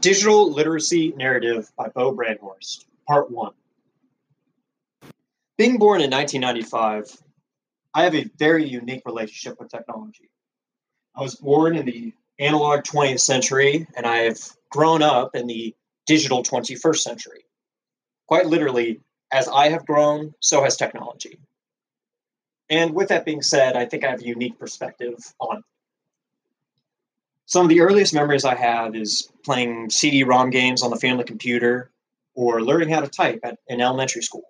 Digital Literacy Narrative by Bo Brandhorst, Part 1. Being born in 1995, I have a very unique relationship with technology. I was born in the analog 20th century, and I have grown up in the digital 21st century. Quite literally, as I have grown, so has technology. And with that being said, I think I have a unique perspective on it. Some of the earliest memories I have is playing CD ROM games on the family computer or learning how to type at, in elementary school.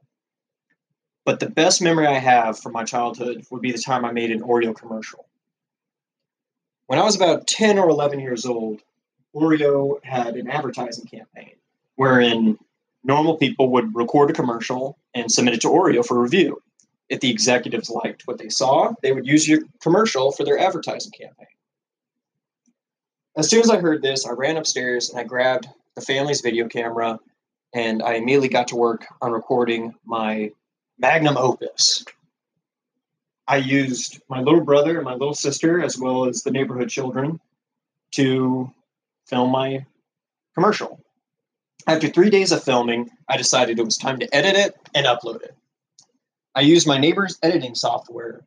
But the best memory I have from my childhood would be the time I made an Oreo commercial. When I was about 10 or 11 years old, Oreo had an advertising campaign wherein normal people would record a commercial and submit it to Oreo for review. If the executives liked what they saw, they would use your commercial for their advertising campaign. As soon as I heard this, I ran upstairs and I grabbed the family's video camera and I immediately got to work on recording my magnum opus. I used my little brother and my little sister, as well as the neighborhood children, to film my commercial. After three days of filming, I decided it was time to edit it and upload it. I used my neighbor's editing software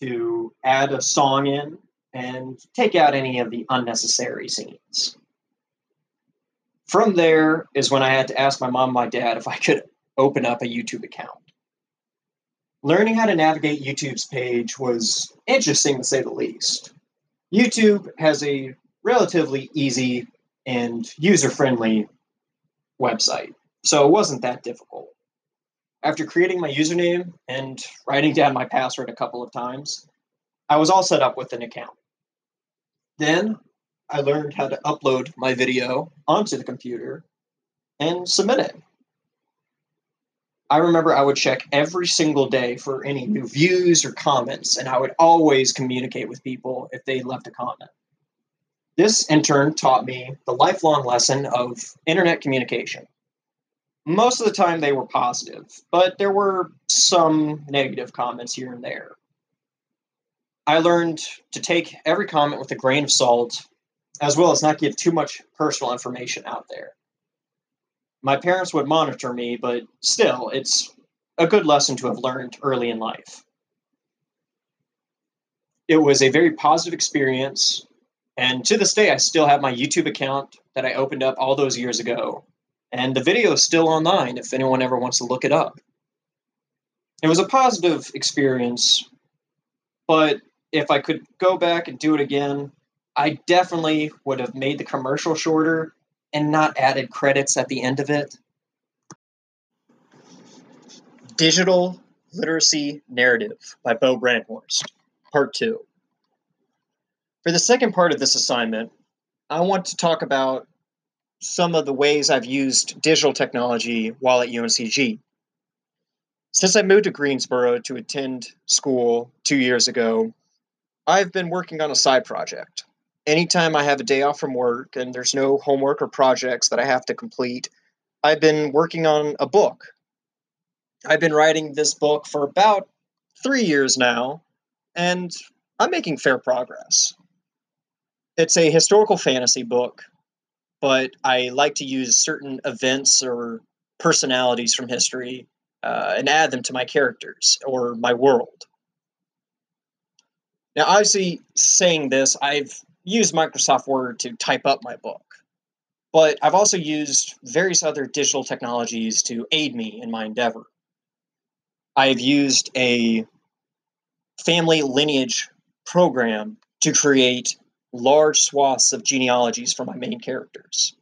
to add a song in and take out any of the unnecessary scenes. From there is when I had to ask my mom and my dad if I could open up a YouTube account. Learning how to navigate YouTube's page was interesting to say the least. YouTube has a relatively easy and user friendly website, so it wasn't that difficult. After creating my username and writing down my password a couple of times, I was all set up with an account. Then I learned how to upload my video onto the computer and submit it. I remember I would check every single day for any new views or comments, and I would always communicate with people if they left a comment. This, in turn, taught me the lifelong lesson of internet communication. Most of the time, they were positive, but there were some negative comments here and there. I learned to take every comment with a grain of salt, as well as not give too much personal information out there. My parents would monitor me, but still, it's a good lesson to have learned early in life. It was a very positive experience, and to this day, I still have my YouTube account that I opened up all those years ago, and the video is still online if anyone ever wants to look it up. It was a positive experience, but if I could go back and do it again, I definitely would have made the commercial shorter and not added credits at the end of it. Digital Literacy Narrative by Bo Brandhorst, Part 2. For the second part of this assignment, I want to talk about some of the ways I've used digital technology while at UNCG. Since I moved to Greensboro to attend school two years ago, I've been working on a side project. Anytime I have a day off from work and there's no homework or projects that I have to complete, I've been working on a book. I've been writing this book for about three years now, and I'm making fair progress. It's a historical fantasy book, but I like to use certain events or personalities from history uh, and add them to my characters or my world. Now, obviously, saying this, I've used Microsoft Word to type up my book, but I've also used various other digital technologies to aid me in my endeavor. I've used a family lineage program to create large swaths of genealogies for my main characters.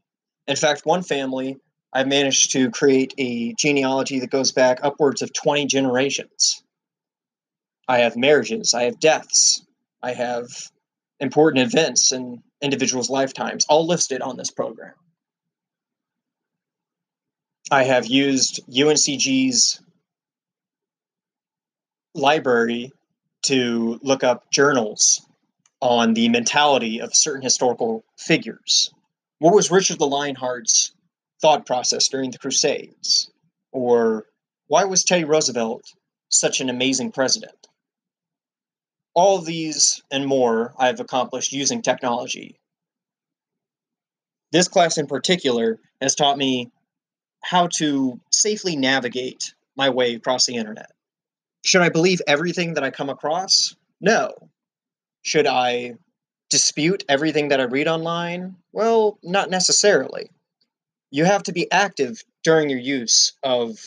In fact, one family, I've managed to create a genealogy that goes back upwards of 20 generations. I have marriages, I have deaths, I have important events in individuals' lifetimes, all listed on this program. I have used UNCG's library to look up journals on the mentality of certain historical figures. What was Richard the Lionheart's thought process during the Crusades? Or why was Teddy Roosevelt such an amazing president? All these and more I've accomplished using technology. This class in particular has taught me how to safely navigate my way across the internet. Should I believe everything that I come across? No. Should I dispute everything that I read online? Well, not necessarily. You have to be active during your use of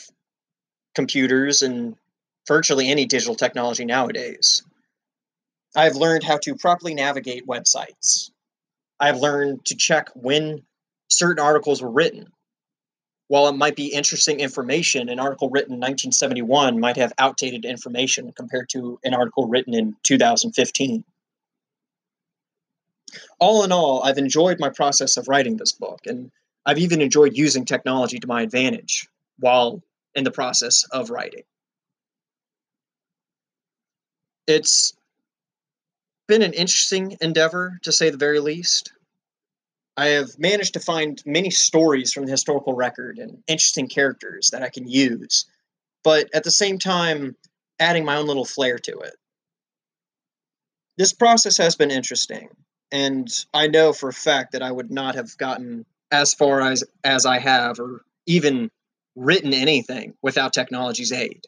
computers and virtually any digital technology nowadays. I've learned how to properly navigate websites. I've learned to check when certain articles were written. While it might be interesting information, an article written in 1971 might have outdated information compared to an article written in 2015. All in all, I've enjoyed my process of writing this book, and I've even enjoyed using technology to my advantage while in the process of writing. It's been an interesting endeavor, to say the very least. I have managed to find many stories from the historical record and interesting characters that I can use, but at the same time, adding my own little flair to it. This process has been interesting, and I know for a fact that I would not have gotten as far as as I have, or even written anything without technology's aid.